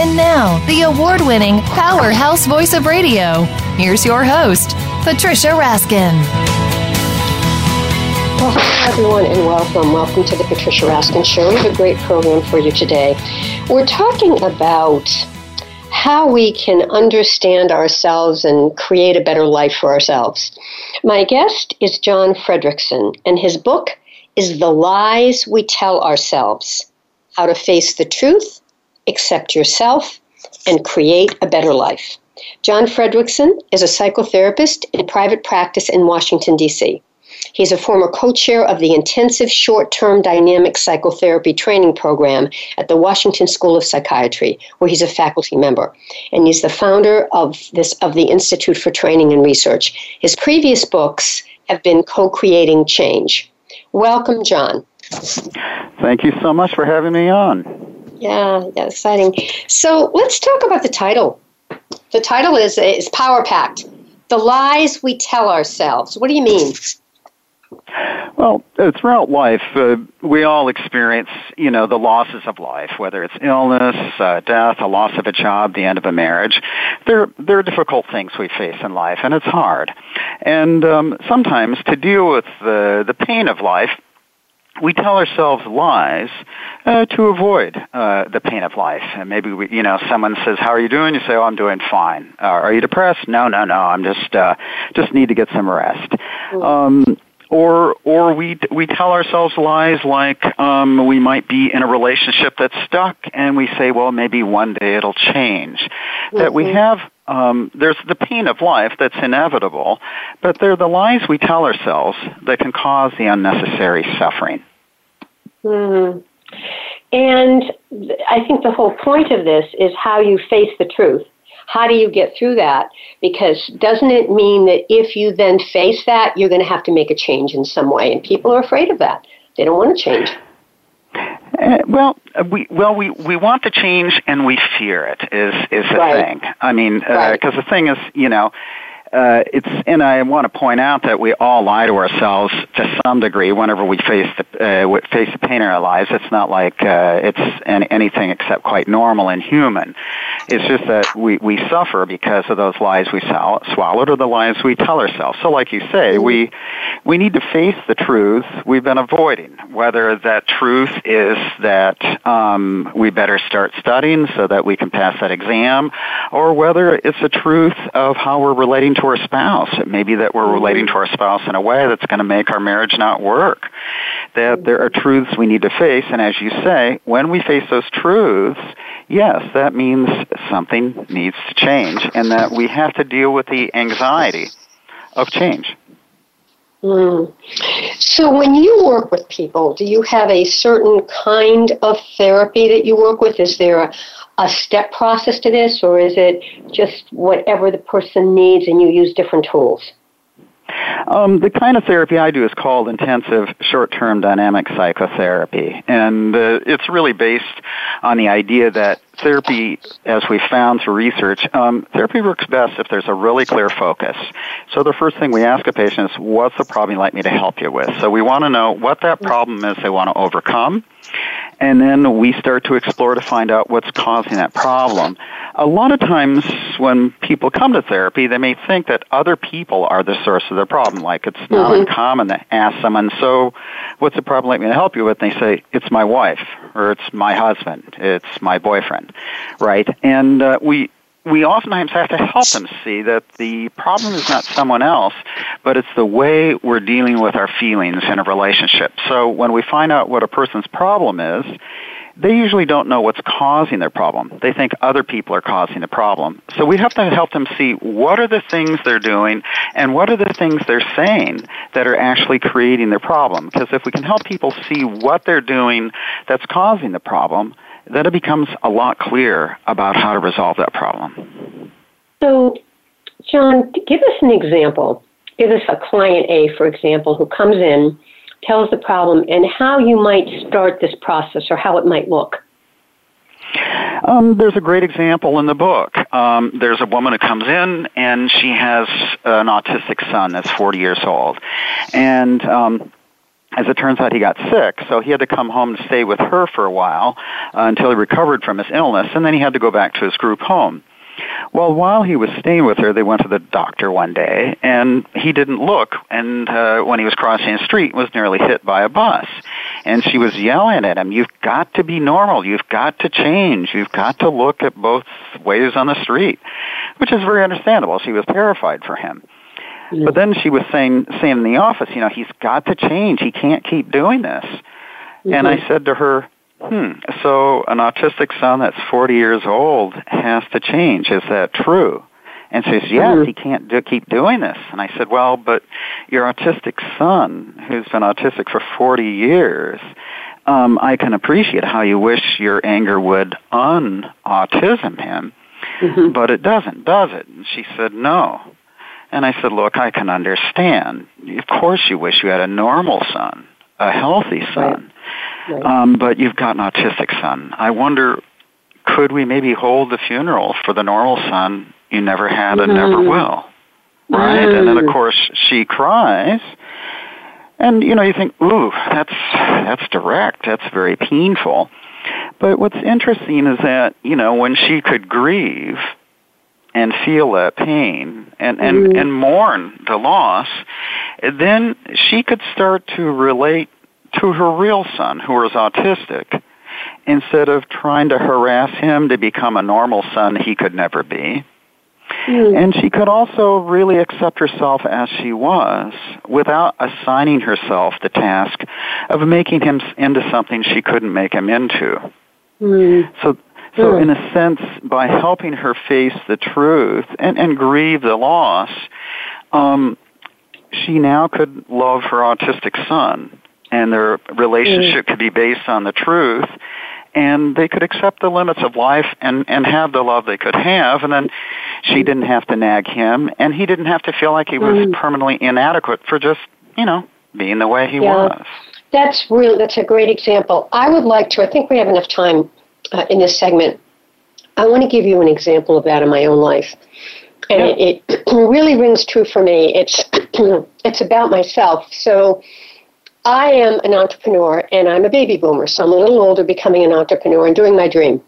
And now, the award winning powerhouse voice of radio. Here's your host, Patricia Raskin. Well, everyone and welcome. Welcome to the Patricia Raskin Show. We have a great program for you today. We're talking about how we can understand ourselves and create a better life for ourselves. My guest is Jon Frederickson, and his book is The Lies We Tell Ourselves How to Face the Truth, Accept Yourself, and Create a Better Life. Jon Frederickson is a psychotherapist in private practice in Washington, D.C. He's a former co chair of the Intensive Short Term Dynamic Psychotherapy Training Program at the Washington School of Psychiatry, where he's a faculty member. And he's the founder of, this, of the Institute for Training and Research. His previous books have been Co Creating Change. Welcome, Jon. Thank you so much for having me on. Yeah, yeah, exciting. So let's talk about the title. The title is, is Power Packed The Lies We Tell Ourselves. What do you mean? Well, throughout life, uh, we all experience, you know, the losses of life, whether it's illness, uh, death, a loss of a job, the end of a marriage. They're, they're difficult things we face in life, and it's hard. And um, sometimes to deal with the, the pain of life, we tell ourselves lies uh, to avoid uh, the pain of life. And maybe we, you know, someone says, "How are you doing?" You say, "Oh, I'm doing fine." Uh, are you depressed? No, no, no. I'm just uh, just need to get some rest. Mm. Um, or or we we tell ourselves lies like um, we might be in a relationship that's stuck, and we say, well, maybe one day it'll change. Mm-hmm. That we mm-hmm. have um, there's the pain of life that's inevitable, but they're the lies we tell ourselves that can cause the unnecessary suffering. Mm-hmm. And I think the whole point of this is how you face the truth. How do you get through that? Because doesn't it mean that if you then face that, you're going to have to make a change in some way? And people are afraid of that. They don't want to change. Uh, well, we well we we want the change and we fear it is is the right. thing. I mean, because uh, right. the thing is, you know, uh, it's and I want to point out that we all lie to ourselves to some degree whenever we face the uh, face the pain in our lives. It's not like uh, it's any, anything except quite normal and human. It's just that we we suffer because of those lies we sw- swallowed or the lies we tell ourselves. So, like you say, we we need to face the truth we've been avoiding. Whether that truth is that um, we better start studying so that we can pass that exam, or whether it's the truth of how we're relating to our spouse. It may be that we're relating to our spouse in a way that's going to make our marriage not work. That there are truths we need to face, and as you say, when we face those truths, yes, that means something needs to change, and that we have to deal with the anxiety of change. Mm. So, when you work with people, do you have a certain kind of therapy that you work with? Is there a, a step process to this, or is it just whatever the person needs and you use different tools? Um, the kind of therapy I do is called intensive short-term dynamic psychotherapy, and uh, it's really based on the idea that therapy, as we found through research, um, therapy works best if there's a really clear focus. So the first thing we ask a patient is, what's the problem you'd like me to help you with? So we want to know what that problem is they want to overcome, and then we start to explore to find out what's causing that problem. A lot of times when people come to therapy, they may think that other people are the source of their problem. Like it's not mm-hmm. uncommon to ask someone, so what's the problem like me to help you with? And they say, it's my wife, or it's my husband, it's my boyfriend, right? And uh, we, we oftentimes have to help them see that the problem is not someone else, but it's the way we're dealing with our feelings in a relationship. So when we find out what a person's problem is, they usually don't know what's causing their problem. They think other people are causing the problem. So we have to help them see what are the things they're doing and what are the things they're saying that are actually creating their problem. Because if we can help people see what they're doing that's causing the problem, then it becomes a lot clearer about how to resolve that problem. So, Jon, give us an example. Give us a client A, for example, who comes in tells the problem and how you might start this process or how it might look. Um, there's a great example in the book. Um, there's a woman who comes in and she has an autistic son that's 40 years old. And um, as it turns out, he got sick, so he had to come home to stay with her for a while uh, until he recovered from his illness, and then he had to go back to his group home. Well, while he was staying with her, they went to the doctor one day, and he didn't look. And uh, when he was crossing the street, was nearly hit by a bus. And she was yelling at him, "You've got to be normal. You've got to change. You've got to look at both ways on the street," which is very understandable. She was terrified for him. But then she was saying, saying in the office, you know, he's got to change. He can't keep doing this. Mm-hmm. And I said to her, Hmm. So an autistic son that's 40 years old has to change. Is that true? And she says, yes, mm-hmm. he can't do, keep doing this. And I said, well, but your autistic son, who's been autistic for 40 years, um, I can appreciate how you wish your anger would un-autism him, mm-hmm. but it doesn't, does it? And she said, no. And I said, look, I can understand. Of course you wish you had a normal son, a healthy son. Right. Right. Um, but you've got an autistic son. I wonder, could we maybe hold the funeral for the normal son you never had and mm never mm-hmm. will? Right? mm And then, of mm-hmm. course, she cries. And, you know, you think, ooh, that's, that's direct. That's very painful. But what's interesting is that, you know, when she could grieve and feel that pain and, and, mm and mourn the loss, then she could start to relate to her real son who was autistic instead of trying to harass him to become a normal son he could never be. Mm. And she could also really accept herself as she was without assigning herself the task of making him into something she couldn't make him into. Mm. So, so in a sense, by helping her face the truth and, and grieve the loss, um, she now could love her autistic son and their relationship mm. could be based on the truth and they could accept the limits of life and and have the love they could have and then she didn't have to nag him and he didn't have to feel like he was mm. permanently inadequate for just you know being the way he yeah. was that's real that's a great example i would like to i think we have enough time uh, in this segment i want to give you an example of that in my own life and it, it really rings true for me it's it's about myself so I am an entrepreneur and I'm a baby boomer, so I'm a little older becoming an entrepreneur and doing my dream.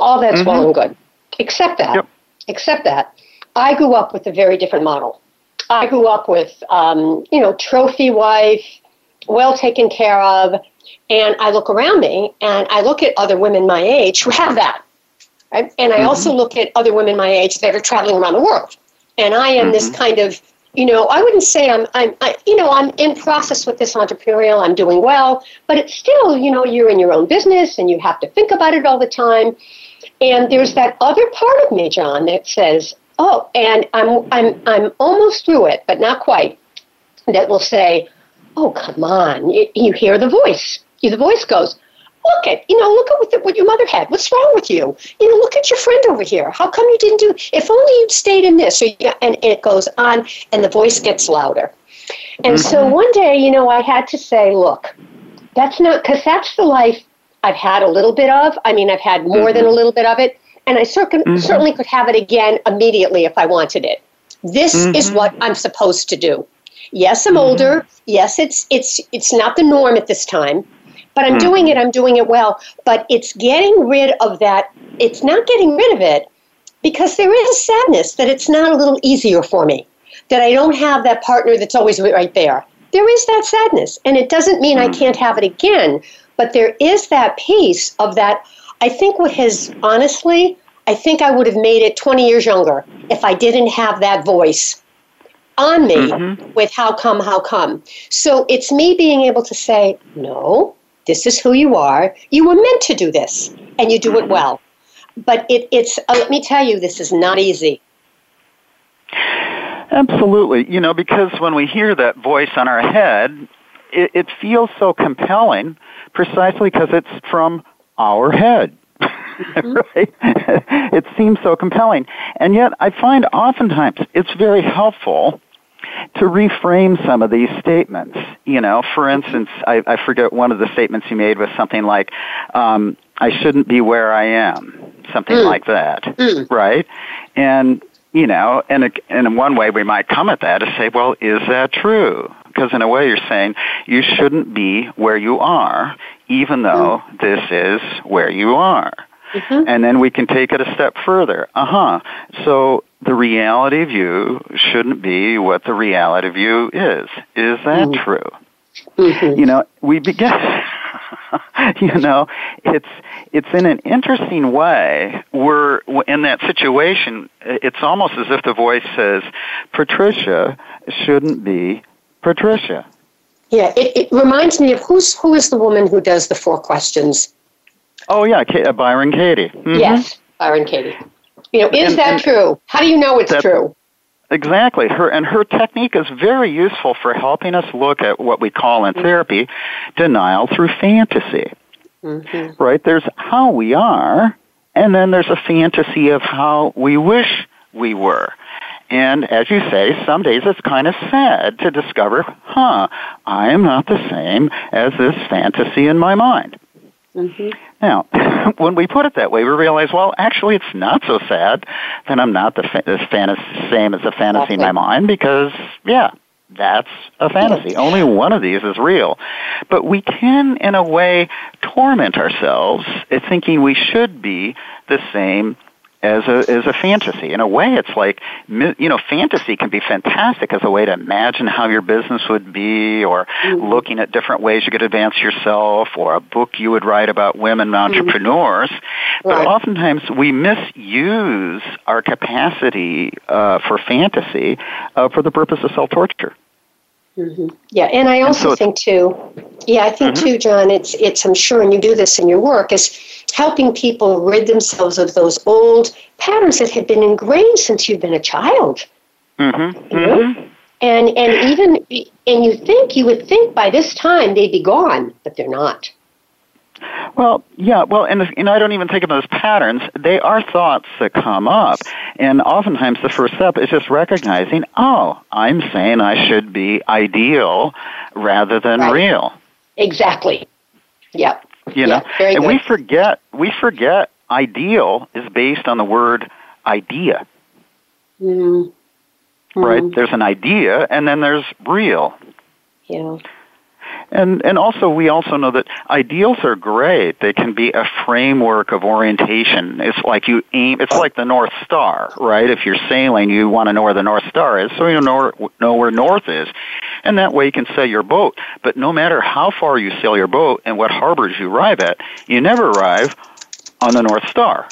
All that's mm-hmm. well and good. Except that, yep. except that, I grew up with a very different model. I grew up with, um, you know, trophy wife, well taken care of, and I look around me and I look at other women my age who have that. Right? And I mm-hmm. also look at other women my age that are traveling around the world. And I am mm-hmm. this kind of you know, I wouldn't say I'm, I'm, I, you know, I'm in process with this entrepreneurial. I'm doing well, but it's still, you know, you're in your own business and you have to think about it all the time. And there's that other part of me, Jon, that says, oh, and I'm, I'm, I'm almost through it, but not quite. That will say, oh, come on. You, you hear the voice. The voice goes, look at, you know, look at what, the, what your mother had. What's wrong with you? You know, look at your friend over here. How come you didn't do? If only you'd stayed in this. Or, and, and it goes on, and the voice gets louder. And mm-hmm. so one day, you know, I had to say, look, that's not because that's the life I've had a little bit of. I mean, I've had more mm-hmm. than a mm-hmm. little bit of it, and I cer- mm-hmm. certainly could have it again immediately if I wanted it. This is mm-hmm. what I'm supposed to do. Yes, I'm mm-hmm. older. Yes, it's it's it's not the norm at this time but I'm mm. doing it, I'm doing it well. But it's getting rid of that, it's not getting rid of it because there is a sadness that it's not a little easier for me, that I don't have that partner that's always right there. There is that sadness, and it doesn't mean. I hmm. can't have it again, but there is that piece of that. I think what has, honestly, I think I would have made it 20 years younger if I didn't have that voice on me mm-hmm. with how come, how come. So it's me being able to say, no, this is who you are. You were meant to do this, and you do it well. But it, it's, uh, let me tell you, this is not easy. Absolutely. You know, because when we hear that voice on our head, it, it feels so compelling precisely because it's from our head. Mm-hmm. right? it seems so compelling. And yet, I find oftentimes it's very helpful to reframe some of these statements. You know, for instance, I, I forget one of the statements you made was something like, um, I shouldn't be where I am, something mm. like that, mm. right? And, you know, and, and in one way we might come at that and say, well, is that true? Because in a way you're saying you shouldn't be where you are, even though mm. this is where you are. Mm-hmm. And then we can take it a step further. Uh huh. So the reality of you shouldn't be what the reality of you is. Is that mm-hmm. true? Mm-hmm. You know, we begin. you know, it's it's in an interesting way. We're in that situation. It's almost as if the voice says, "Patricia shouldn't be Patricia." Yeah, it, it reminds me of who's who is the woman who does the four questions Oh yeah, K- uh, Byron Katie. Mm-hmm. Yes, Byron Katie. You know, is and, that and true? How do you know it's that, true? Exactly. Her and her technique is very useful for helping us look at what we call in therapy denial through fantasy. Mm-hmm. Right? There's how we are, and then there's a fantasy of how we wish we were. And as you say, some days it's kind of sad to discover, huh, I am not the same as this fantasy in my mind. Mm-hmm. Now, when we put it that way, we realize, well, actually, it's not so sad that I'm not the fa- fantasy, same as the fantasy in my mind because, yeah, that's a fantasy. Only one of these is real. But we can, in a way, torment ourselves at thinking we should be the same as a as a fantasy. In a way, it's like you know, fantasy can be fantastic as a way to imagine how your business would be, or mm-hmm. looking at different ways you could advance yourself, or a book you would write about women mm-hmm. entrepreneurs. Mm-hmm. But oftentimes we misuse our capacity uh, for fantasy uh, for the purpose of self torture. Mm-hmm. Yeah, and I also and so think too. Yeah, I think mm-hmm. too, Jon. It's it's. I'm sure, and you do this in your work, is helping people rid themselves of those old patterns that have been ingrained since you've been a child. Mm-hmm. You know? Mm-hmm. And and even and you think you would think by this time they'd be gone, but they're not. Well, yeah, well, and, and I don't even think of them as patterns. They are thoughts that come up. And oftentimes the first step is just recognizing, oh, I'm saying I should be ideal rather than right. real. Exactly. Yep. You know, yeah, and good. we forget, we forget ideal is based on the word idea. Mm-hmm. Right? Mm-hmm. There's an idea and then there's real. Yeah. And and also we also know that ideals are great. They can be a framework of orientation. It's like you aim. It's like the North Star, right? If you're sailing, you want to know where the North Star is, so you know know where north is, and that way you can sail your boat. But no matter how far you sail your boat and what harbors you arrive at, you never arrive on the North Star.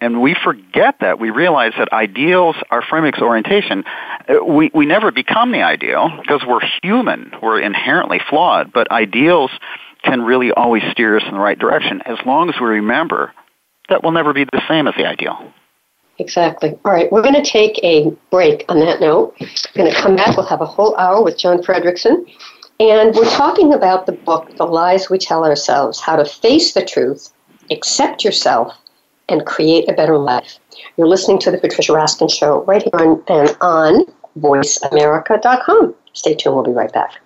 And we forget that. We realize that ideals are frameworks orientation. Uh, we, we never become the ideal because we're human. We're inherently flawed. But ideals can really always steer us in the right direction as long as we remember that we'll never be the same as the ideal. Exactly. All right, we're going to take a break on that note. We're going to come back. We'll have a whole hour with Jon Frederickson. And we're talking about the book, The Lies We Tell Ourselves How to Face the Truth, Accept Yourself, and create a better life. You're listening to the Patricia Raskin Show right here on, and on voiceamerica.com. Stay tuned. We'll be right back.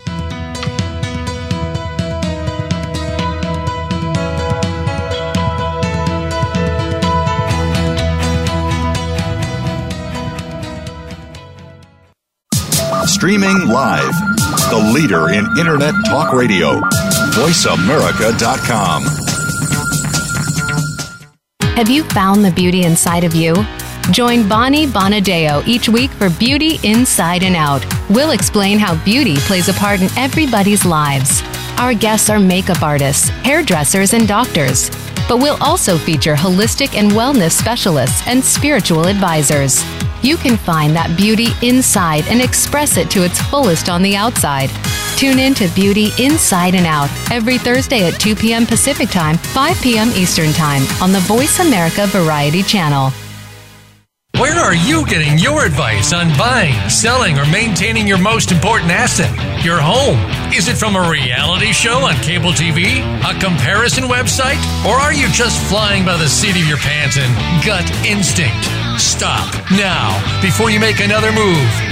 Streaming live, the leader in Internet Talk Radio, voiceamerica.com. Have you found the beauty inside of you? Join Bonnie Bonadeo each week for Beauty Inside and Out. We'll explain how beauty plays a part in everybody's lives. Our guests are makeup artists, hairdressers, and doctors. But we'll also feature holistic and wellness specialists and spiritual advisors. You can find that beauty inside and express it to its fullest on the outside. Tune in to Beauty Inside and Out every Thursday at 2 p.m. Pacific Time, 5 p.m. Eastern Time on the Voice America Variety Channel. Where are you getting your advice on buying, selling, or maintaining your most important asset, your home? Is it from a reality show on cable TV, a comparison website, or are you just flying by the seat of your pants and gut instinct? Stop now before you make another move.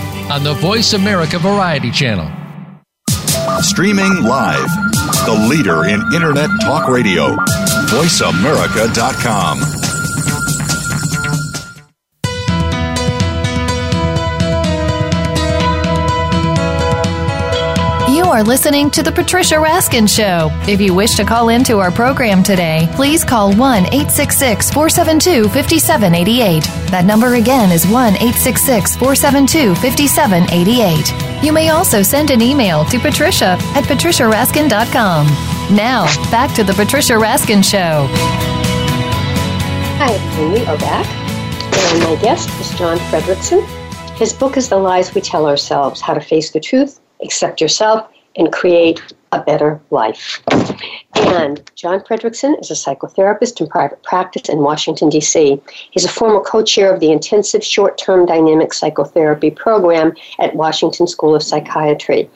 on the Voice America Variety Channel. Streaming live, the leader in Internet Talk Radio, voiceamerica.com. You are listening to The Patricia Raskin Show. If you wish to call into our program today, please call 1 866 472 5788. That number again is 1 866 472 5788. You may also send an email to patricia at patriciaraskin.com. Now, back to The Patricia Raskin Show. Hi. We are back. And my guest is Jon Frederickson. His book is The Lies We Tell Ourselves How to Face the Truth accept yourself, and create a better life. And Jon Frederickson is a psychotherapist in private practice in Washington, D.C. He's a former co chair of the Intensive Short Term Dynamic Psychotherapy Program at Washington School of Psychiatry.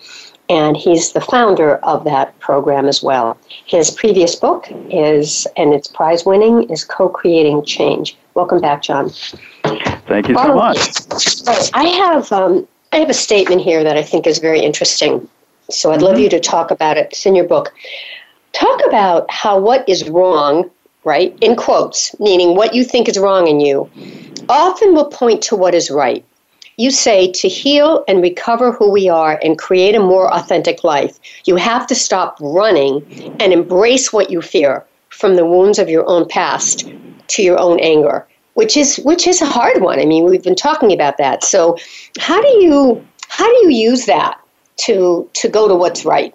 And he's the founder of that program as well. His previous book is, and it's prize winning, is Co Creating Change. Welcome back, Jon. Thank you so much. I have um, I have a statement here that I think is very interesting. So I'd love mm-hmm. you to talk about it. It's in your book. Talk about how what is wrong, right, in quotes, meaning what you think is wrong in you, often will point to what is right. You say to heal and recover who we are and create a more authentic life, you have to stop running and embrace what you fear from the wounds of your own past to your own anger which is which is a hard one. I mean, we've been talking about that. So, how do you how do you use that to to go to what's right?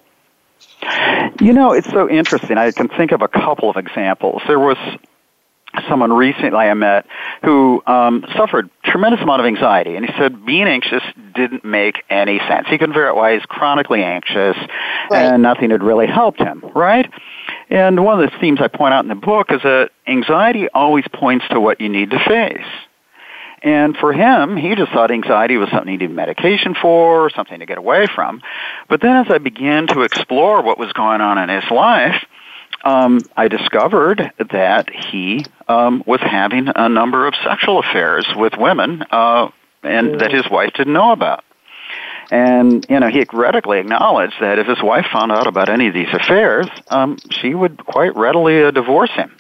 You know, it's so interesting. I can think of a couple of examples. There was someone recently I met who um, suffered tremendous amount of anxiety, and he said being anxious didn't make any sense. He couldn't figure out why he's chronically anxious, right. and nothing had really helped him. Right? And one of the themes I point out in the book is that anxiety always points to what you need to face. And for him, he just thought anxiety was something he needed medication for, or something to get away from. But then as I began to explore what was going on in his life, um, I discovered that he um, was having a number of sexual affairs with women, uh, and that his wife didn't know about. And, you know, he readily acknowledged that if his wife found out about any of these affairs, um, she would quite readily uh, divorce him.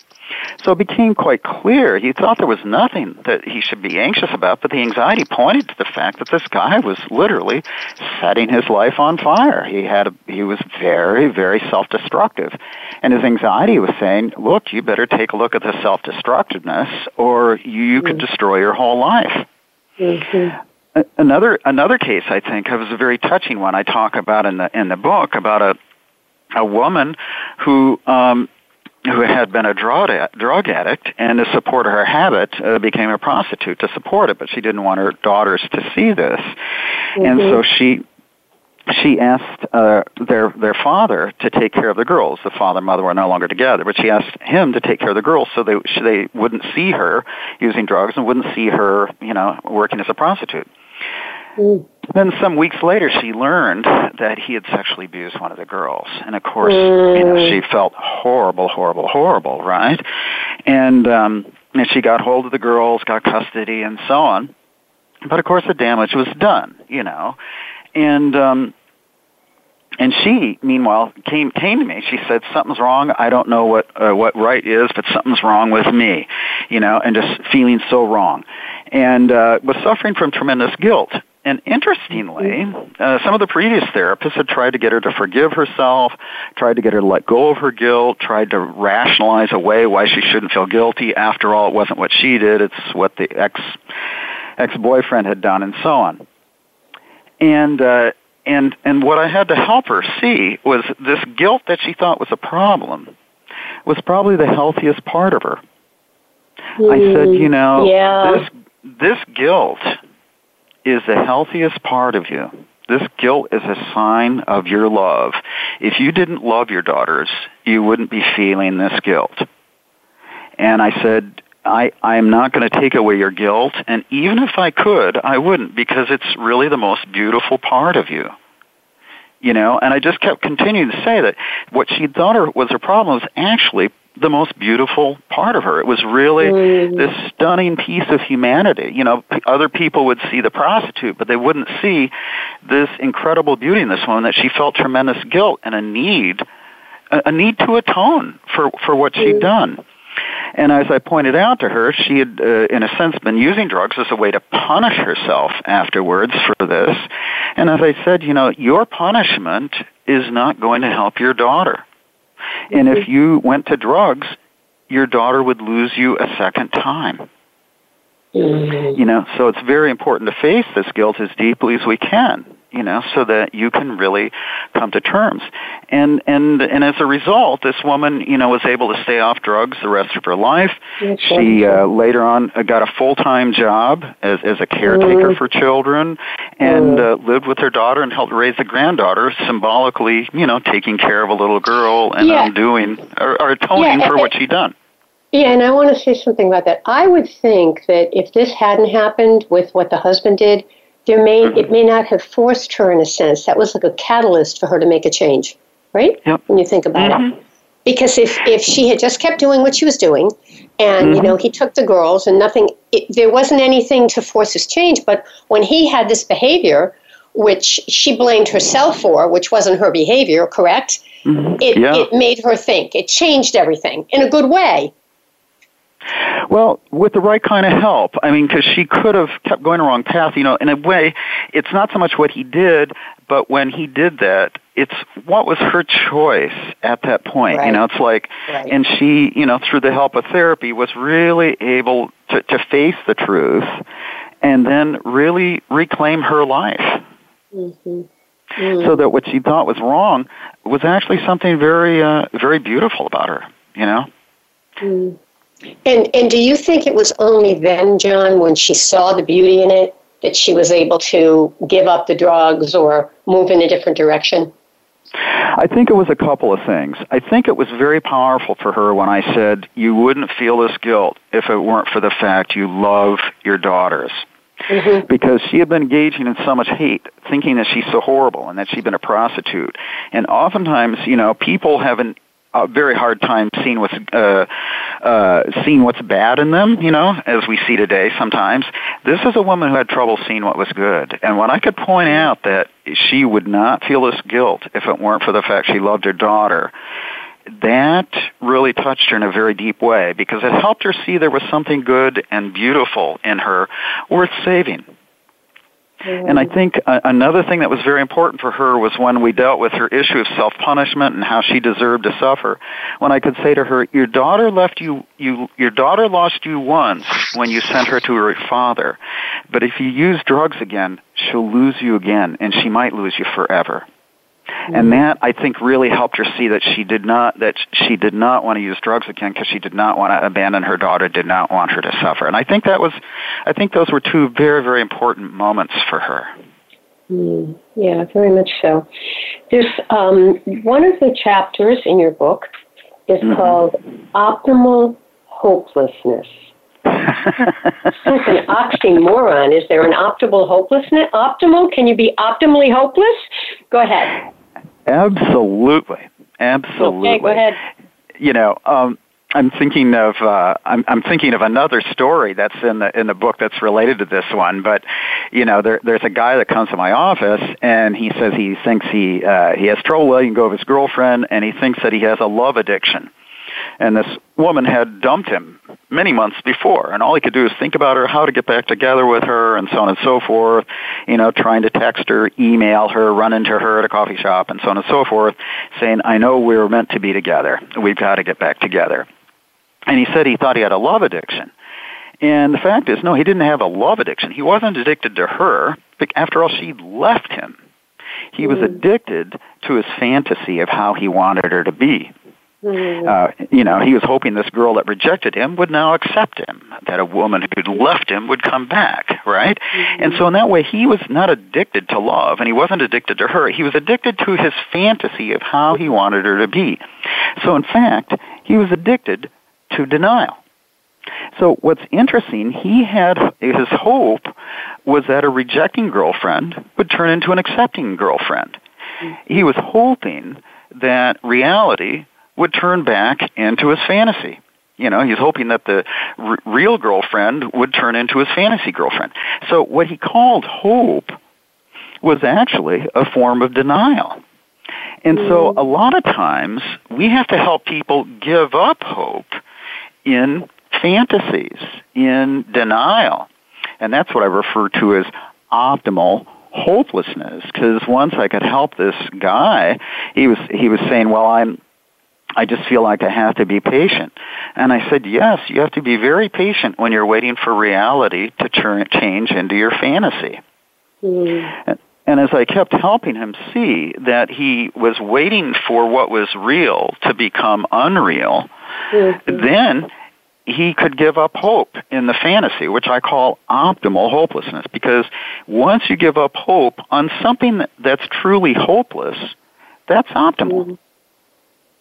So it became quite clear he thought there was nothing that he should be anxious about, but the anxiety pointed to the fact that this guy was literally setting his life on fire. He had a, he was very very self-destructive. And his anxiety was saying, "Look, you better take a look at the self-destructiveness or you, you could mm-hmm. destroy your whole life." Mm-hmm. Another another case I think was a very touching one I talk about in the in the book about a a woman who um, who had been a drug, drug addict and to support her habit uh, became a prostitute to support it, but she didn't want her daughters to see this, mm-hmm. and so she she asked uh, their their father to take care of the girls. The father and mother were no longer together, but she asked him to take care of the girls so they they wouldn't see her using drugs and wouldn't see her, you know, working as a prostitute. Mm. Then some weeks later, she learned that he had sexually abused one of the girls, and of course, mm. you know, she felt horrible, horrible, horrible, right? And um, and she got hold of the girls, got custody, and so on. But of course, the damage was done, you know, and um, and she, meanwhile, came came to me. She said, "Something's wrong. I don't know what uh, what right is, but something's wrong with me," you know, and just feeling so wrong, and uh, was suffering from tremendous guilt. And interestingly, uh, some of the previous therapists had tried to get her to forgive herself, tried to get her to let go of her guilt, tried to rationalize away why she shouldn't feel guilty. After all, it wasn't what she did; it's what the ex ex boyfriend had done, and so on. And uh, and and what I had to help her see was this guilt that she thought was a problem was probably the healthiest part of her. Mm, I said, you know, yeah. this this guilt is the healthiest part of you. This guilt is a sign of your love. If you didn't love your daughters, you wouldn't be feeling this guilt. And I said, I, I'm not going to take away your guilt, and even if I could, I wouldn't, because it's really the most beautiful part of you. You know, and I just kept continuing to say that what she thought was her problem was actually the most beautiful part of her. It was really mm. this stunning piece of humanity. You know, other people would see the prostitute, but they wouldn't see this incredible beauty in this woman that she felt tremendous guilt and a need, a need to atone for for what mm. she'd done. And as I pointed out to her, she had, uh, in a sense, been using drugs as a way to punish herself afterwards for this. And as I said, you know, your punishment is not going to help your daughter. And if you went to drugs, your daughter would lose you a second time. Mm-hmm. You know, so it's very important to face this guilt as deeply as we can you know, so that you can really come to terms. And and and as a result, this woman, you know, was able to stay off drugs the rest of her life. She uh, later on uh, got a full time job as as a caretaker mm. for children, and mm. uh, lived with her daughter and helped raise a granddaughter, symbolically, you know, taking care of a little girl and yeah. undoing or, or atoning yeah, for what she'd done. Yeah, and I want to say something about that. I would think that if this hadn't happened with what the husband did, there may mm-hmm. it may not have forced her in a sense. That was like a catalyst for her to make a change, right? Yep. When you think about mm-hmm. it. Because if, if she had just kept doing what she was doing, and mm-hmm. you know he took the girls and nothing, it, there wasn't anything to force his change. But when he had this behavior, which she blamed herself for, which wasn't her behavior, correct? Mm-hmm. It, yeah. it made her think. It changed everything in a good way. Well, with the right kind of help. I mean, because she could have kept going the wrong path. You know, in a way, it's not so much what he did, but when he did that, it's what was her choice at that point. Right. You know, it's like, right. and she, you know, through the help of therapy, was really able to, to face the truth and then really reclaim her life. Mm-hmm. Mm. So that what she thought was wrong was actually something very, uh, very beautiful about her. You know. Mm. And and do you think it was only then, Jon, when she saw the beauty in it, that she was able to give up the drugs or move in a different direction? I think it was a couple of things. I think it was very powerful for her when I said you wouldn't feel this guilt if it weren't for the fact you love your daughters. Mm-hmm. Because she had been engaging in so much hate, thinking that she's so horrible and that she'd been a prostitute. And oftentimes, you know, people have an a very hard time seeing what's uh, uh, seeing what's bad in them. You know, as we see today sometimes. This is a woman who had trouble seeing what was good, and when I could point out that she would not feel this guilt if it weren't for the fact she loved her daughter. That really touched her in a very deep way because it helped her see there was something good and beautiful in her worth saving. And I think uh, another thing that was very important for her was when we dealt with her issue of self-punishment and how she deserved to suffer. When I could say to her, "Your daughter left you, you your daughter lost you once when you sent her to her father, but if you use drugs again, she'll lose you again, and she might lose you forever." Mm-hmm. And that I think really helped her see that she did not that she did not want to use drugs again because she did not want to abandon her daughter, did not want her to suffer. And I think that was, I think those were two very very important moments for her. Mm, yeah, very much so. There's um, one of the chapters in your book is mm-hmm. called "Optimal Hopelessness." like an oxymoron. Is there an optimal hopelessness? Optimal? Can you be optimally hopeless? Go ahead. Absolutely. Absolutely. Okay, go ahead. You know, um, I'm thinking of uh, I'm, I'm thinking of another story that's in the in the book that's related to this one. But you know, there, there's a guy that comes to my office and he says he thinks he uh, he has trouble letting go of his girlfriend, and he thinks that he has a love addiction. And this woman had dumped him many months before, and all he could do is think about her, how to get back together with her, and so on and so forth. You know, trying to text her, email her, run into her at a coffee shop, and so on and so forth, saying, "I know we we're meant to be together. We've got to get back together." And he said he thought he had a love addiction. And the fact is, no, he didn't have a love addiction. He wasn't addicted to her. But after all, she left him. He was mm. addicted to his fantasy of how he wanted her to be. Mm. Uh, you know, he was hoping this girl that rejected him would now accept him, that a woman who'd left him would come back, right? Mm-hmm. And so in that way, he was not addicted to love, and he wasn't addicted to her. He was addicted to his fantasy of how he wanted her to be. So in fact, he was addicted to denial. So what's interesting, he had his hope was that a rejecting girlfriend would turn into an accepting girlfriend. He was hoping that reality would turn back into his fantasy. You know, he's hoping that the r- real girlfriend would turn into his fantasy girlfriend. So what he called hope was actually a form of denial. And so hmm. a lot of times we have to help people give up hope in fantasies, in denial. And that's what I refer to as optimal hopelessness because once I could help this guy, he was he was saying, "Well, I'm I just feel like I have to be patient." And I said, "Yes, you have to be very patient when you're waiting for reality to turn change into your fantasy." Mm. And, and as I kept helping him see that he was waiting for what was real to become unreal, mm-hmm. then he could give up hope in the fantasy, which I call optimal hopelessness. Because once you give up hope on something that's truly hopeless, that's optimal.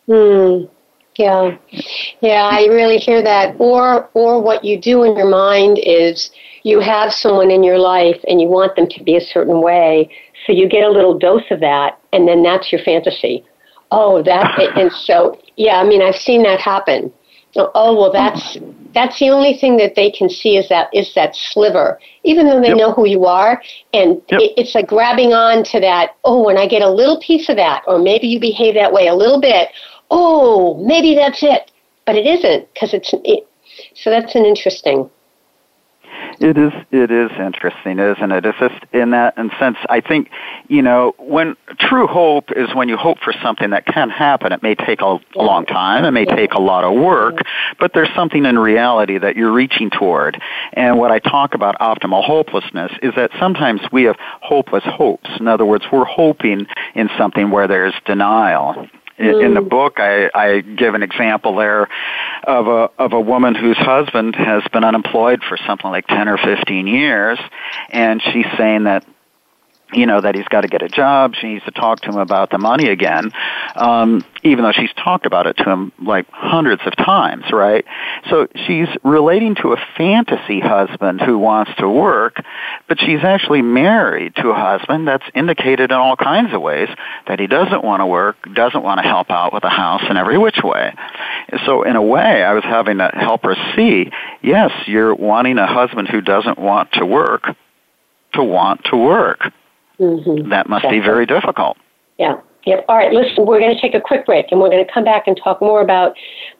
Hmm. Yeah. Yeah, I really hear that. Or or what you do in your mind is you have someone in your life and you want them to be a certain way, so you get a little dose of that and then that's your fantasy. Oh, that and so yeah, I mean I've seen that happen oh well that's that's the only thing that they can see is that is that sliver even though they yep. know who you are and yep. it, it's like grabbing on to that oh when i get a little piece of that or maybe you behave that way a little bit oh maybe that's it but it isn't because it's it, so that's an interesting it is. It is interesting, isn't it? It's just in that in sense. I think you know when true hope is when you hope for something that can happen. It may take a, a long time. It may take a lot of work, but there's something in reality that you're reaching toward. And what I talk about optimal hopelessness is that sometimes we have hopeless hopes. In other words, we're hoping in something where there's denial in, in the mm. book, I, I give an example there of a of a woman whose husband has been unemployed for something like ten or fifteen years, and she's saying that you know that he's got to get a job. She needs to talk to him about the money again, um, even though she's talked about it to him like hundreds of times, right? So she's relating to a fantasy husband who wants to work, but she's actually married to a husband that's indicated in all kinds of ways that he doesn't want to work, doesn't want to help out with the house in every which way. So in a way, I was having to help her see, yes, you're wanting a husband who doesn't want to work to want to work Mm-hmm. That must be very difficult. Yeah. Yep. All right. Listen, we're going to take a quick break, and we're going to come back and talk more about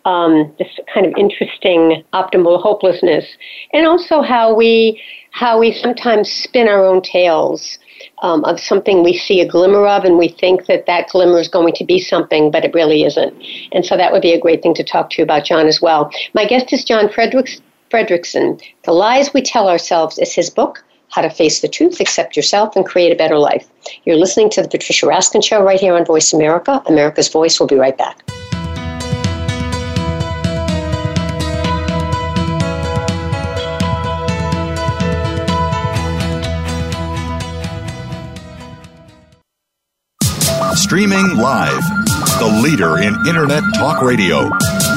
um, this kind of interesting optimal hopelessness, and also how we how we sometimes spin our own tales um, of something we see a glimmer of, and we think that that glimmer is going to be something, but it really isn't. And so that would be a great thing to talk to you about, Jon, as well. My guest is Jon Fredericks, Frederickson. The Lies We Tell Ourselves is his book. How to Face the Truth, Accept Yourself, and Create a Better Life. You're listening to The Patricia Raskin Show right here on Voice America. America's Voice. We'll be right back. Streaming live, the leader in Internet Talk Radio,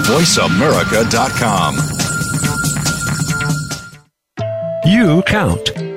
VoiceAmerica.com. You count.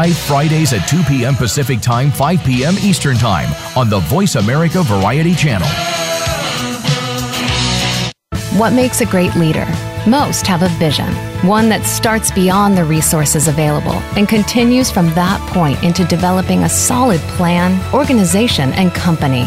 live Fridays at 2 p.m. Pacific Time, 5 p.m. Eastern Time on the Voice America Variety Channel. What makes a great leader? Most have a vision, one that starts beyond the resources available and continues from that point into developing a solid plan, organization, and company.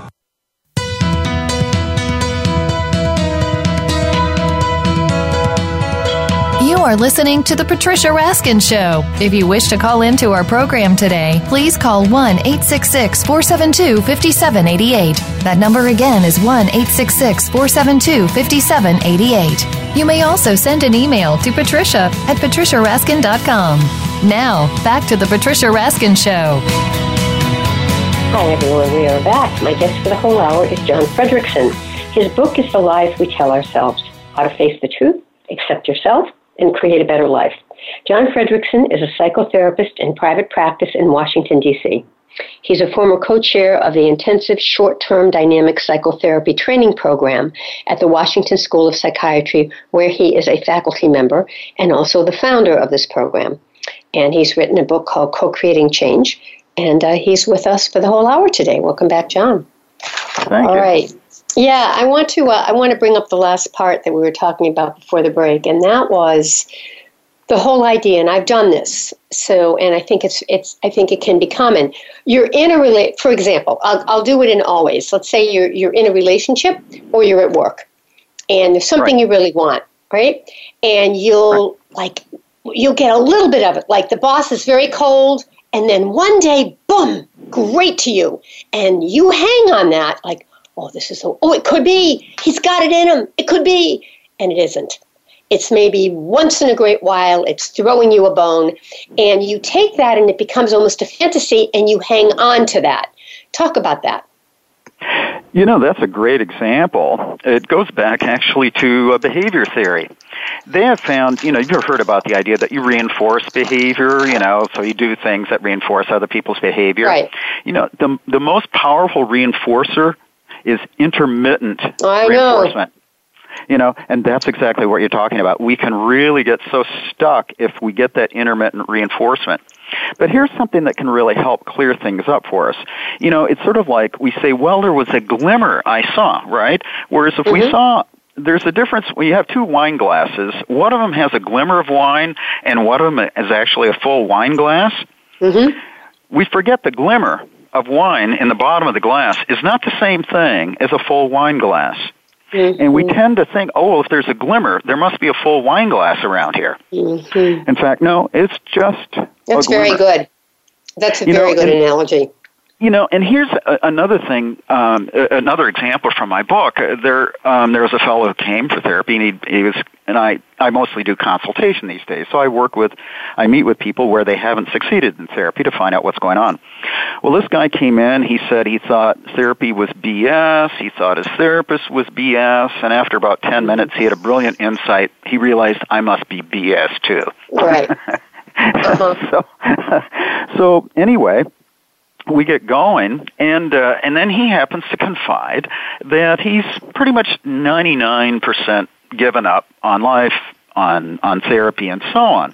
You are listening to The Patricia Raskin Show. If you wish to call into our program today, please call 1 866 472 5788. That number again is 1 866 472 5788. You may also send an email to patricia at patriciaraskin.com. Now, back to The Patricia Raskin Show. Hi, everyone. We are back. My guest for the whole hour is Jon Frederickson. His book is The Lies We Tell Ourselves How to Face the Truth, Accept Yourself, and create a better life. Jon Frederickson is a psychotherapist in private practice in Washington, D.C. He's a former co chair of the Intensive Short Term Dynamic Psychotherapy Training Program at the Washington School of Psychiatry, where he is a faculty member and also the founder of this program. And he's written a book called Co Creating Change, and uh, he's with us for the whole hour today. Welcome back, Jon. Thank All you. right. Yeah, I want to. Uh, I want to bring up the last part that we were talking about before the break, and that was the whole idea. And I've done this, so and I think it's it's. I think it can be common. You're in a relate. For example, I'll I'll do it in always. Let's say you're you're in a relationship or you're at work, and there's something Right. you really want, right? And you'll like you'll get a little bit of it. Like the boss is very cold, and then one day, boom, great to you, and you hang on that like oh, this is so, oh, it could be. He's got it in him. It could be. And it isn't. It's maybe once in a great while, it's throwing you a bone, and you take that and it becomes almost a fantasy, and you hang on to that. Talk about that. You know, that's a great example. It goes back actually to uh, behavior theory. They have found, you know, you've heard about the idea that you reinforce behavior, you know, so you do things that reinforce other people's behavior. Right. You know, the, the most powerful reinforcer is intermittent I know. reinforcement. You know, and that's exactly what you're talking about. We can really get so stuck if we get that intermittent reinforcement. But here's something that can really help clear things up for us. You know, it's sort of like we say, well, there was a glimmer I saw, right? Whereas if we saw there's a difference. We have two wine glasses. One of them has a glimmer of wine, and one of them is actually a full wine glass. Mm-hmm. We forget the glimmer of wine in the bottom of the glass is not the same thing as a full wine glass. And we tend to think, oh, if there's a glimmer, there must be a full wine glass around here. Mm-hmm. In fact, no, it's just That's a very good. That's a You know, very good and- analogy. You know, and here's a, another thing, um, another example from my book. There, um, there was a fellow who came for therapy, and he, he was, and I, I mostly do consultation these days. So I work with, I meet with people where they haven't succeeded in therapy to find out what's going on. Well, this guy came in. He said he thought therapy was BS. He thought his therapist was BS. And after about ten minutes, he had a brilliant insight. He realized I must be BS too. Right. Uh-huh. so, so anyway, we get going, and uh, and then he happens to confide that he's pretty much ninety nine percent given up on life, on on therapy, and so on.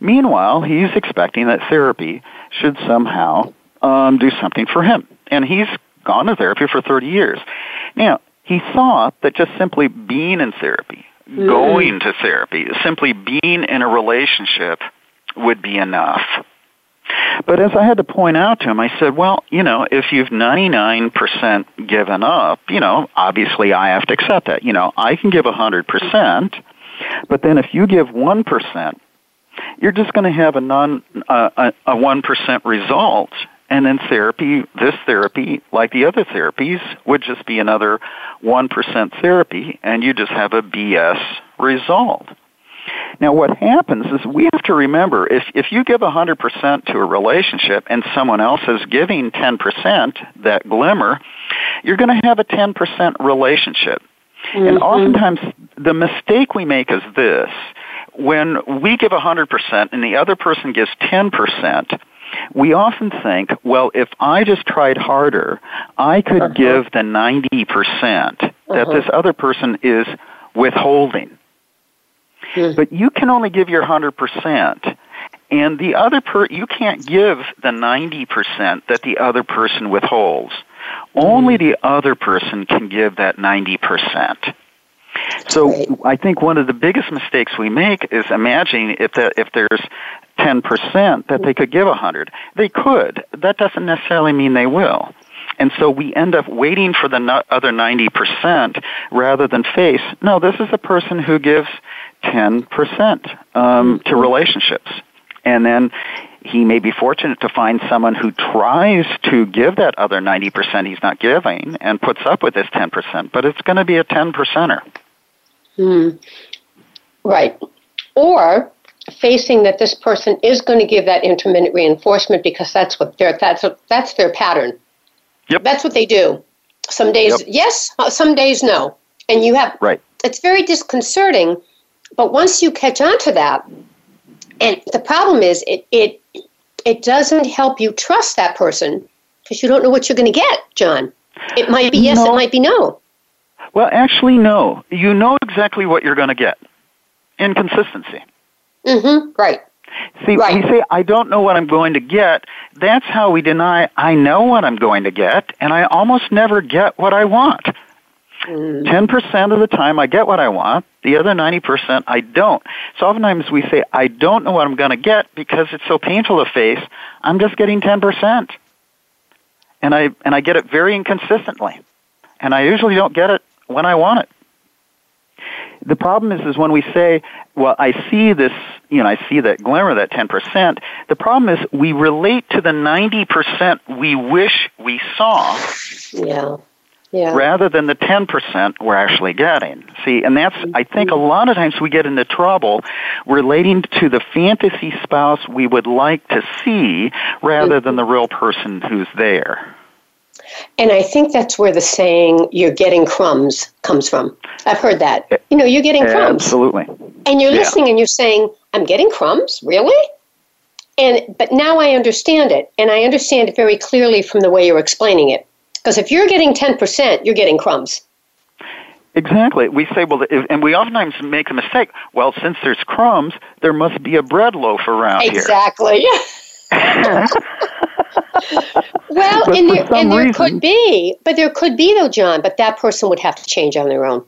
Meanwhile, he's expecting that therapy should somehow um, do something for him, and he's gone to therapy for thirty years. Now, he thought that just simply being in therapy, mm. going to therapy, simply being in a relationship would be enough. But as I had to point out to him, I said, well, you know, if you've 99% given up, you know, obviously I have to accept that. You know, I can give 100%, but then if you give 1%, you're just going to have a non uh, a, a 1% result and then therapy, this therapy, like the other therapies, would just be another 1% therapy, and you just have a BS result. Now, what happens is we have to remember if, if you give 100% to a relationship and someone else is giving 10%, that glimmer, you're going to have a 10% relationship. Mm-hmm. And oftentimes, the mistake we make is this when we give 100% and the other person gives 10%, we often think, well, if I just tried harder, I could uh-huh. give the 90% uh-huh. that this other person is withholding. Hmm. But you can only give your 100%. And the other per, you can't give the 90% that the other person withholds. Only hmm. the other person can give that 90%. So I think one of the biggest mistakes we make is imagining if the, if there's 10% that they could give a 100. They could. That doesn't necessarily mean they will. And so we end up waiting for the other 90% rather than face, no, this is a person who gives 10% um, to relationships. And then he may be fortunate to find someone who tries to give that other 90% he's not giving and puts up with this 10%, but it's going to be a 10 percenter. Hmm. Right. Or facing that this person is going to give that intermittent reinforcement because that's what their that's what, that's their pattern. Yep. That's what they do. Some days yep. yes, some days no. And you have Right. It's very disconcerting, but once you catch on to that, and the problem is it it it doesn't help you trust that person because you don't know what you're going to get, Jon. It might be yes, no. it might be no. Well, actually, no. You know exactly what you're going to get. Inconsistency. Mm-hmm. Right. See, right. we say, I don't know what I'm going to get. That's how we deny, I know what I'm going to get, and I almost never get what I want. Mm. 10% of the time I get what I want, the other 90% I don't. So oftentimes we say, I don't know what I'm going to get because it's so painful to face, I'm just getting 10%. And I, and I get it very inconsistently. And I usually don't get it when I want it the problem is, is when we say, well, I see this, you know, I see that glimmer, that 10%, the problem is we relate to the 90% we wish we saw. Yeah. Yeah. Rather than the 10% we're actually getting. See, and that's, I think a lot of times we get into trouble relating to the fantasy spouse we would like to see rather than the real person who's there. And I think that's where the saying "you're getting crumbs" comes from. I've heard that. You know, you're getting crumbs. Absolutely. And you're yeah. listening and you're saying, "I'm getting crumbs, really?" And but now I understand it, and I understand it very clearly from the way you're explaining it. Because if you're getting ten percent, you're getting crumbs. Exactly. We say, well, and we oftentimes make a mistake. Well, since there's crumbs, there must be a bread loaf around exactly. here. Exactly. well, and there, and there reason, could be, but there could be though, Jon. But that person would have to change on their own.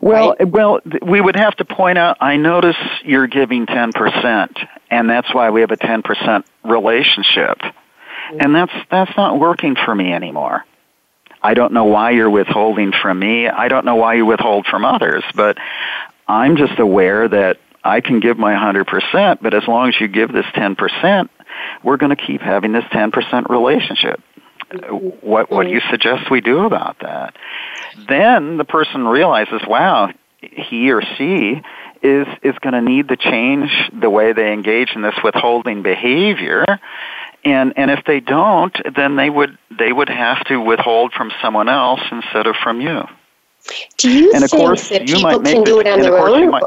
Well, right? well, we would have to point out. I notice you're giving ten percent, and that's why we have a ten percent relationship, mm-hmm. and that's that's not working for me anymore. I don't know why you're withholding from me. I don't know why you withhold from others, but I'm just aware that I can give my 100%, but as long as you give this 10%, we're going to keep having this 10% relationship. What, what do you mm-hmm. suggest we do about that? Then the person realizes, wow, he or she is, is going to need to change the way they engage in this withholding behavior. And, and if they don't, then they would, they would have to withhold from someone else instead of from you. Do you and of course, that you people can do it on their own?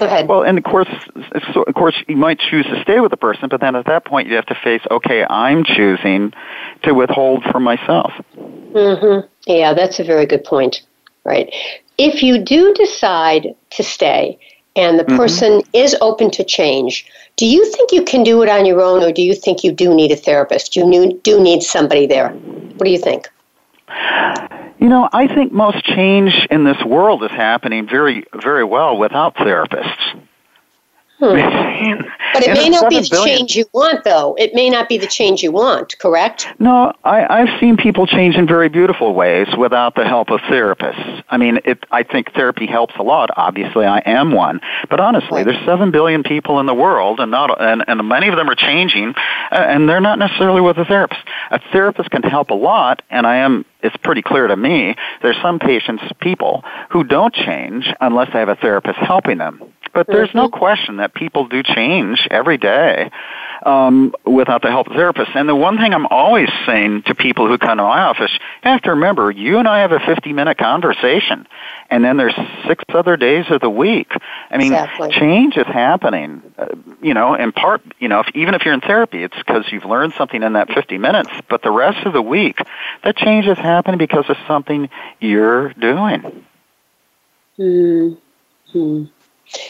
Go ahead. Well, and of course, so of course, you might choose to stay with the person, but then at that point, you have to face, okay, I'm choosing to withhold from myself. Mm-hmm. Yeah, that's a very good point. Right. If you do decide to stay, and the mm-hmm. person mm-hmm. is open to change, do you think you can do it on your own, or do you think you do need a therapist? You do need somebody there. What do you think? You know, I think most change in this world is happening very, very well without therapists. Hmm. but it may not be the billion. change you want, though. It may not be the change you want, correct? No, I, I've seen people change in very beautiful ways without the help of therapists. I mean, it, I think therapy helps a lot. Obviously, I am one. But honestly, right. there's 7 billion people in the world, and, not, and, and many of them are changing, and they're not necessarily with a therapist. A therapist can help a lot, and I am it's pretty clear to me there's some patients, people, who don't change unless they have a therapist helping them. But there's mm-hmm. no question that people do change every day um, without the help of therapists. And the one thing I'm always saying to people who come to my office, you have to remember, you and I have a 50 minute conversation, and then there's six other days of the week. I mean, exactly. change is happening. Uh, you know, in part, you know, if, even if you're in therapy, it's because you've learned something in that 50 minutes. But the rest of the week, that change is happening because of something you're doing. Hmm.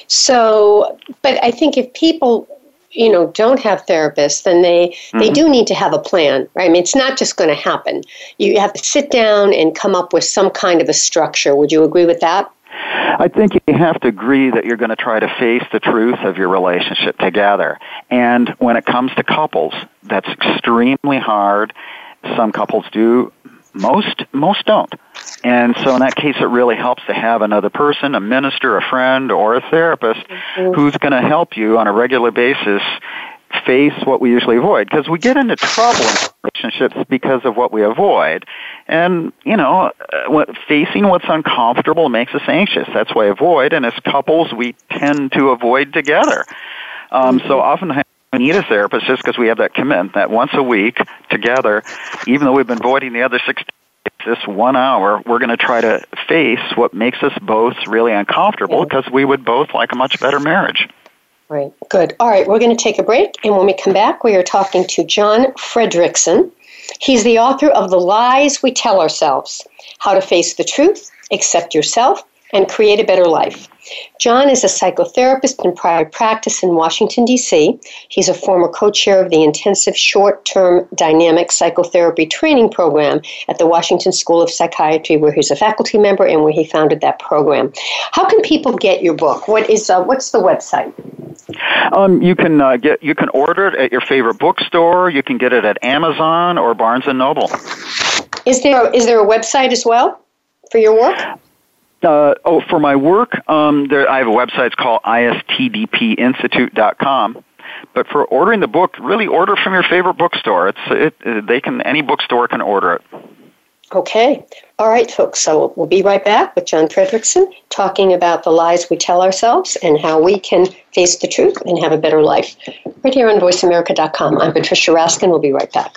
So, but I think if people you know don't have therapists then they mm-hmm. they do need to have a plan right i mean it's not just going to happen you have to sit down and come up with some kind of a structure would you agree with that I think you have to agree that you're going to try to face the truth of your relationship together. And when it comes to couples, that's extremely hard. Some couples do most most don't. And so in that case it really helps to have another person, a minister, a friend, or a therapist mm-hmm. who's going to help you on a regular basis face what we usually avoid because we get into trouble in relationships because of what we avoid and you know uh, facing what's uncomfortable makes us anxious that's why avoid and as couples we tend to avoid together um, so mm-hmm. Need a therapist just because we have that commitment that once a week together, even though we've been avoiding the other six this one hour, we're going to try to face what makes us both really uncomfortable because yeah. we would both like a much better marriage. Right, good. All right, we're going to take a break, and when we come back, we are talking to Jon Frederickson. He's the author of The Lies We Tell Ourselves How to Face the Truth, Accept Yourself, and Create a Better Life. Jon is a psychotherapist in private practice in Washington, D.C. He's a former co chair of the Intensive Short Term Dynamic Psychotherapy Training Program at the Washington School of Psychiatry, where he's a faculty member and where he founded that program. How can people get your book? What is, uh, what's the website? Um, you can uh, get you can order it at your favorite bookstore. You can get it at Amazon or Barnes and Noble. Is there is there a website as well for your work? Uh, oh, for my work, um, there, I have a website. It's called istdpinstitute.com. But for ordering the book, really order from your favorite bookstore. It's it, they can any bookstore can order it. Okay. All right, folks. So we'll be right back with Jon Frederickson talking about the lies we tell ourselves and how we can face the truth and have a better life. Right here on VoiceAmerica.com. I'm Patricia Raskin. We'll be right back.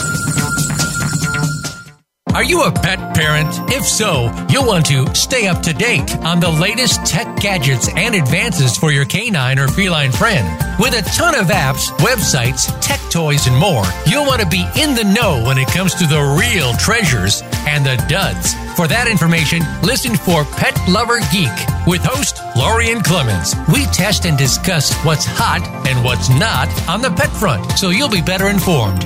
Are you a pet parent? If so, you'll want to stay up to date on the latest tech gadgets and advances for your canine or feline friend. With a ton of apps, websites, tech toys, and more, you'll want to be in the know when it comes to the real treasures and the duds. For that information, listen for Pet Lover Geek with host Lorien Clemens. We test and discuss what's hot and what's not on the pet front, so you'll be better informed.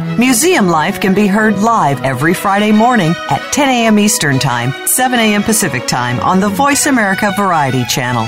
Museum Life can be heard live every Friday morning at 10 a.m. Eastern Time, 7 a.m. Pacific Time on the Voice America Variety Channel.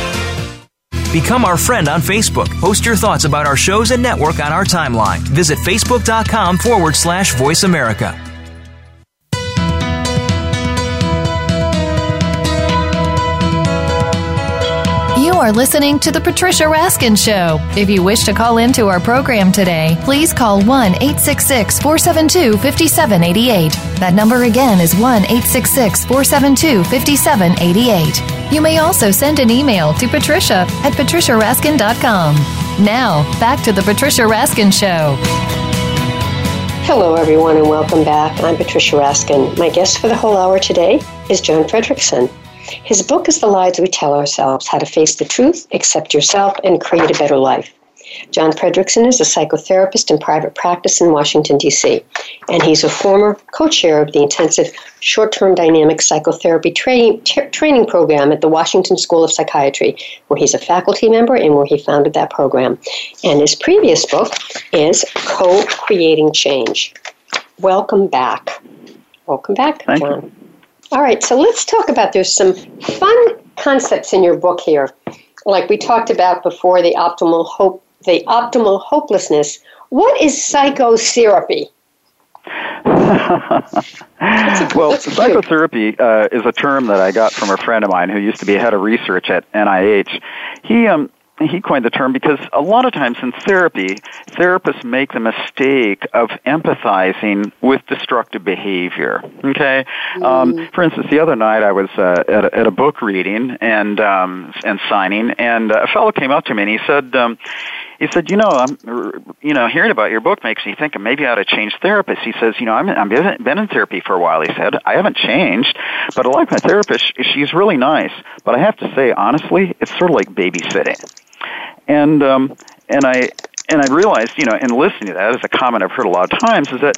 Become our friend on Facebook. Post your thoughts about our shows and network on our timeline. Visit facebook.com forward slash voice America. You are listening to The Patricia Raskin Show. If you wish to call into our program today, please call 1 866 472 5788. That number again is 1 866 472 5788. You may also send an email to patricia at patriciaraskin.com. Now, back to The Patricia Raskin Show. Hello, everyone, and welcome back. I'm Patricia Raskin. My guest for the whole hour today is Jon Frederickson. His book is The Lies We Tell Ourselves How to Face the Truth, Accept Yourself, and Create a Better Life. Jon Frederickson is a psychotherapist in private practice in Washington, D.C., and he's a former co chair of the intensive short term dynamic psychotherapy training, t- training program at the Washington School of Psychiatry, where he's a faculty member and where he founded that program. And his previous book is Co Creating Change. Welcome back. Welcome back, Thank Jon. You. All right, so let's talk about there's some fun concepts in your book here. Like we talked about before the optimal hope the optimal hopelessness. What is pseudotherapy? well, pseudotherapy uh, is a term that I got from a friend of mine who used to be head of research at NIH. He um, he coined the term because a lot of times in therapy, therapists make the mistake of empathizing with destructive behavior. Okay, mm. um, for instance, the other night I was uh, at, a, at a book reading and um, and signing, and a fellow came up to me and he said. Um, he said, "You know, I'm, you know, hearing about your book makes me think maybe I ought to change therapists." He says, "You know, I'm I'm been in therapy for a while." He said, "I haven't changed, but I like my therapist. She's really nice, but I have to say, honestly, it's sort of like babysitting." And um, and I and I realized, you know, in listening to that, as a comment I've heard a lot of times, is that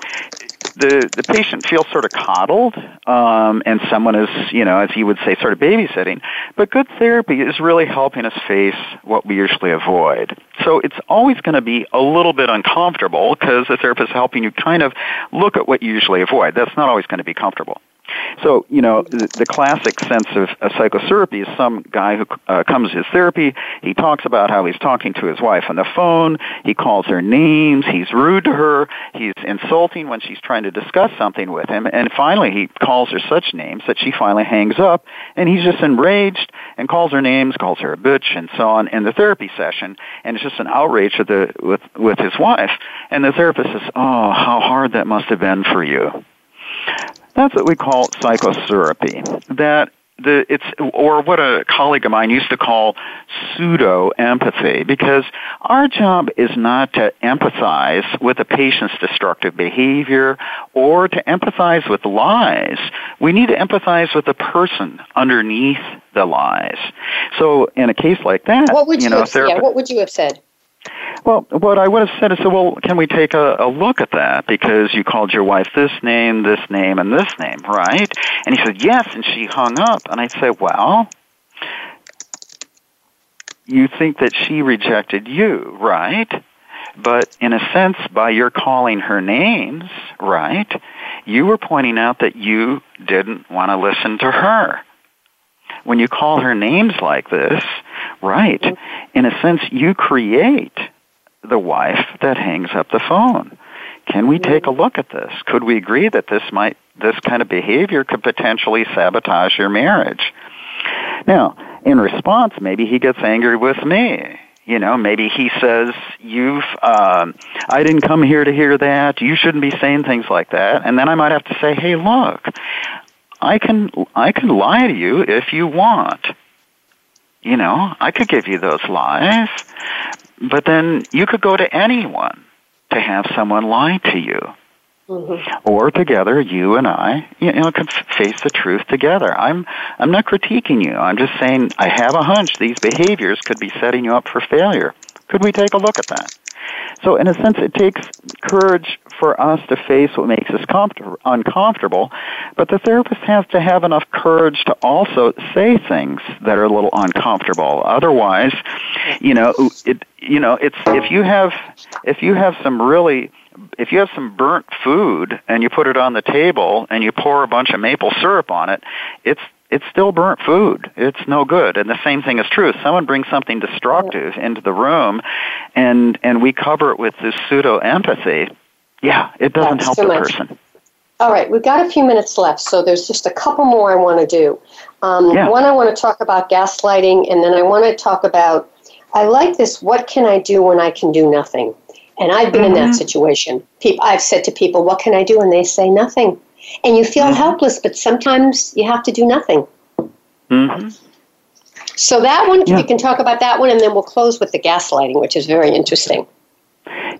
the the patient feels sort of coddled, um, and someone is, you know, as you would say, sort of babysitting. But good therapy is really helping us face what we usually avoid. So it's always going to be a little bit uncomfortable because the therapist is helping you kind of look at what you usually avoid. That's not always going to be comfortable. So, you know, the, the classic sense of, of pseudotherapy is some guy who uh, comes to his therapy. He talks about how he's talking to his wife on the phone. He calls her names. He's rude to her. He's insulting when she's trying to discuss something with him. And finally, he calls her such names that she finally hangs up. And he's just enraged and calls her names, calls her a bitch, and so on in the therapy session. And it's just an outrage with the with with his wife. And the therapist says, "Oh, how hard that must have been for you." That's what we call pseudotherapy. That the it's or what a colleague of mine used to call pseudo empathy because our job is not to empathize with a patient's destructive behavior or to empathize with lies. We need to empathize with the person underneath the lies. So in a case like that what would you, you know, have, yeah, what would you have said well, what I would have said is, well, can we take a, a look at that? Because you called your wife this name, this name, and this name, right? And he said, yes, and she hung up. And I'd say, well, you think that she rejected you, right? But in a sense, by your calling her names, right, you were pointing out that you didn't want to listen to her. When you call her names like this, right, in a sense, you create the wife that hangs up the phone. Can we take a look at this? Could we agree that this might this kind of behavior could potentially sabotage your marriage? Now, in response, maybe he gets angry with me. You know, maybe he says, "You've, um, I didn't come here to hear that. You shouldn't be saying things like that." And then I might have to say, "Hey, look, I can, I can lie to you if you want." You know, I could give you those lies, but then you could go to anyone to have someone lie to you. Mm-hmm. Or together, you and I, you know, can face the truth together. I'm, I'm not critiquing you. I'm just saying I have a hunch these behaviors could be setting you up for failure. Could we take a look at that? So, in a sense, it takes courage for us to face what makes us comfort- uncomfortable, but the therapist has to have enough courage to also say things that are a little uncomfortable. Otherwise, you know, it, you know, it's if you have if you have some really if you have some burnt food and you put it on the table and you pour a bunch of maple syrup on it, it's it's still burnt food. It's no good. And the same thing is true. Someone brings something destructive into the room and and we cover it with this pseudo empathy, yeah, it doesn't That's help the much. person. All right, we've got a few minutes left, so there's just a couple more I want to do. Um, yeah. One, I want to talk about gaslighting, and then I want to talk about I like this. What can I do when I can do nothing? And I've been mm-hmm. in that mm-hmm. situation. People, I've said to people, "What can I do?" And they say nothing, and you feel mm-hmm. helpless. But sometimes you have to do nothing. Mm-hmm. So that one, yeah. we can talk about that one, and then we'll close with the gaslighting, which is very interesting.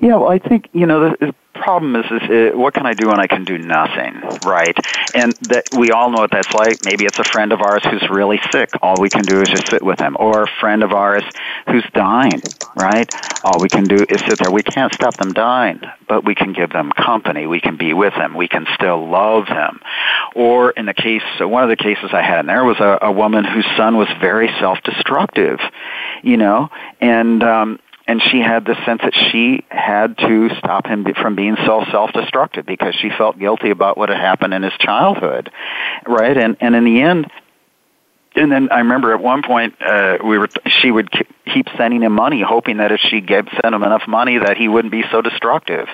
Yeah, well, I think you know the, problem is, is uh, what can I do when I can do nothing, right? And that we all know what that's like. Maybe it's a friend of ours who's really sick. All we can do is just sit with them, or a friend of ours who's dying, right? All we can do is sit there. We can't stop them dying, but we can give them company. We can be with them. We can still love them. Or in the case, so one of the cases I had, in there was a, a woman whose son was very self-destructive, you know, and um, and she had the sense that she had to stop him from being so self-destructive because she felt guilty about what had happened in his childhood, right? And and in the end, and then I remember at one point uh, we were she would keep sending him money, hoping that if she gave sent him enough money that he wouldn't be so destructive,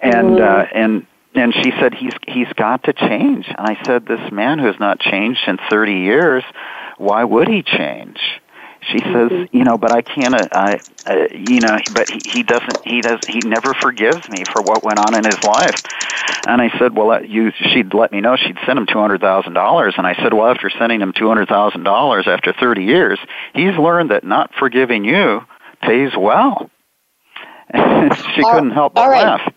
and mm. uh, and and she said he's he's got to change. And I said this man who has not changed in thirty years, why would he change? She says, mm-hmm. you know, but I can't, uh, I, uh, you know, but he, he doesn't, he does, he never forgives me for what went on in his life. And I said, well, uh, you, she'd let me know she'd send him two hundred thousand dollars. And I said, well, after sending him two hundred thousand dollars after thirty years, he's learned that not forgiving you pays well. she couldn't help but right. laugh.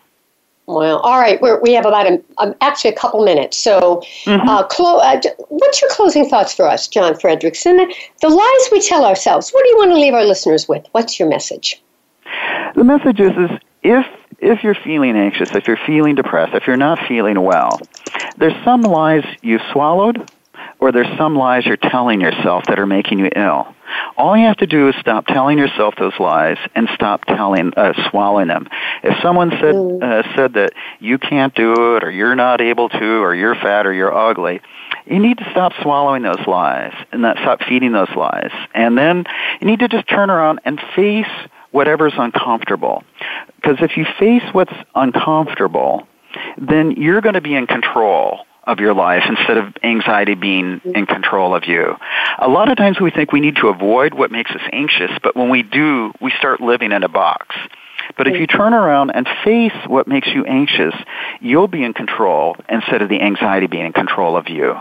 Well, all right. We're, we have about a, um, actually a couple minutes. So, mm-hmm. uh, clo- uh, what's your closing thoughts for us, Jon Frederickson? The lies we tell ourselves. What do you want to leave our listeners with? What's your message? The message is, is if if you're feeling anxious, if you're feeling depressed, if you're not feeling well, there's some lies you've swallowed or there's some lies you're telling yourself that are making you ill. All you have to do is stop telling yourself those lies and stop telling, uh, swallowing them. If someone said mm. uh, said that you can't do it, or you're not able to, or you're fat, or you're ugly, you need to stop swallowing those lies and not stop feeding those lies. And then you need to just turn around and face whatever's uncomfortable. Because if you face what's uncomfortable, then you're going to be in control of your life instead of anxiety being in control of you. A lot of times we think we need to avoid what makes us anxious, but when we do, we start living in a box. But if you turn around and face what makes you anxious, you'll be in control instead of the anxiety being in control of you.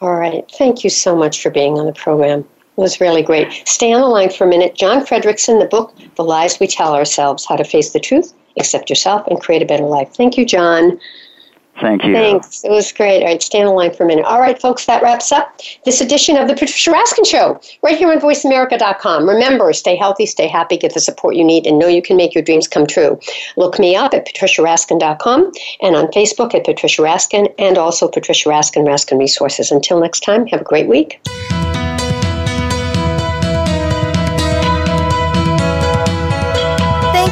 All right. Thank you so much for being on the program. It was really great. Stay on the line for a minute. Jon Frederickson, the book, The Lies We Tell Ourselves How to Face the Truth, Accept Yourself, and Create a Better Life. Thank you, Jon. Thank you. Thanks. It was great. All right, stay on the line for a minute. All right, folks, that wraps up this edition of the Patricia Raskin Show right here on VoiceAmerica.com. Remember, stay healthy, stay happy, get the support you need, and know you can make your dreams come true. Look me up at patriciaraskin.com and on Facebook at Patricia Raskin and also Patricia Raskin, Raskin Resources. Until next time, have a great week.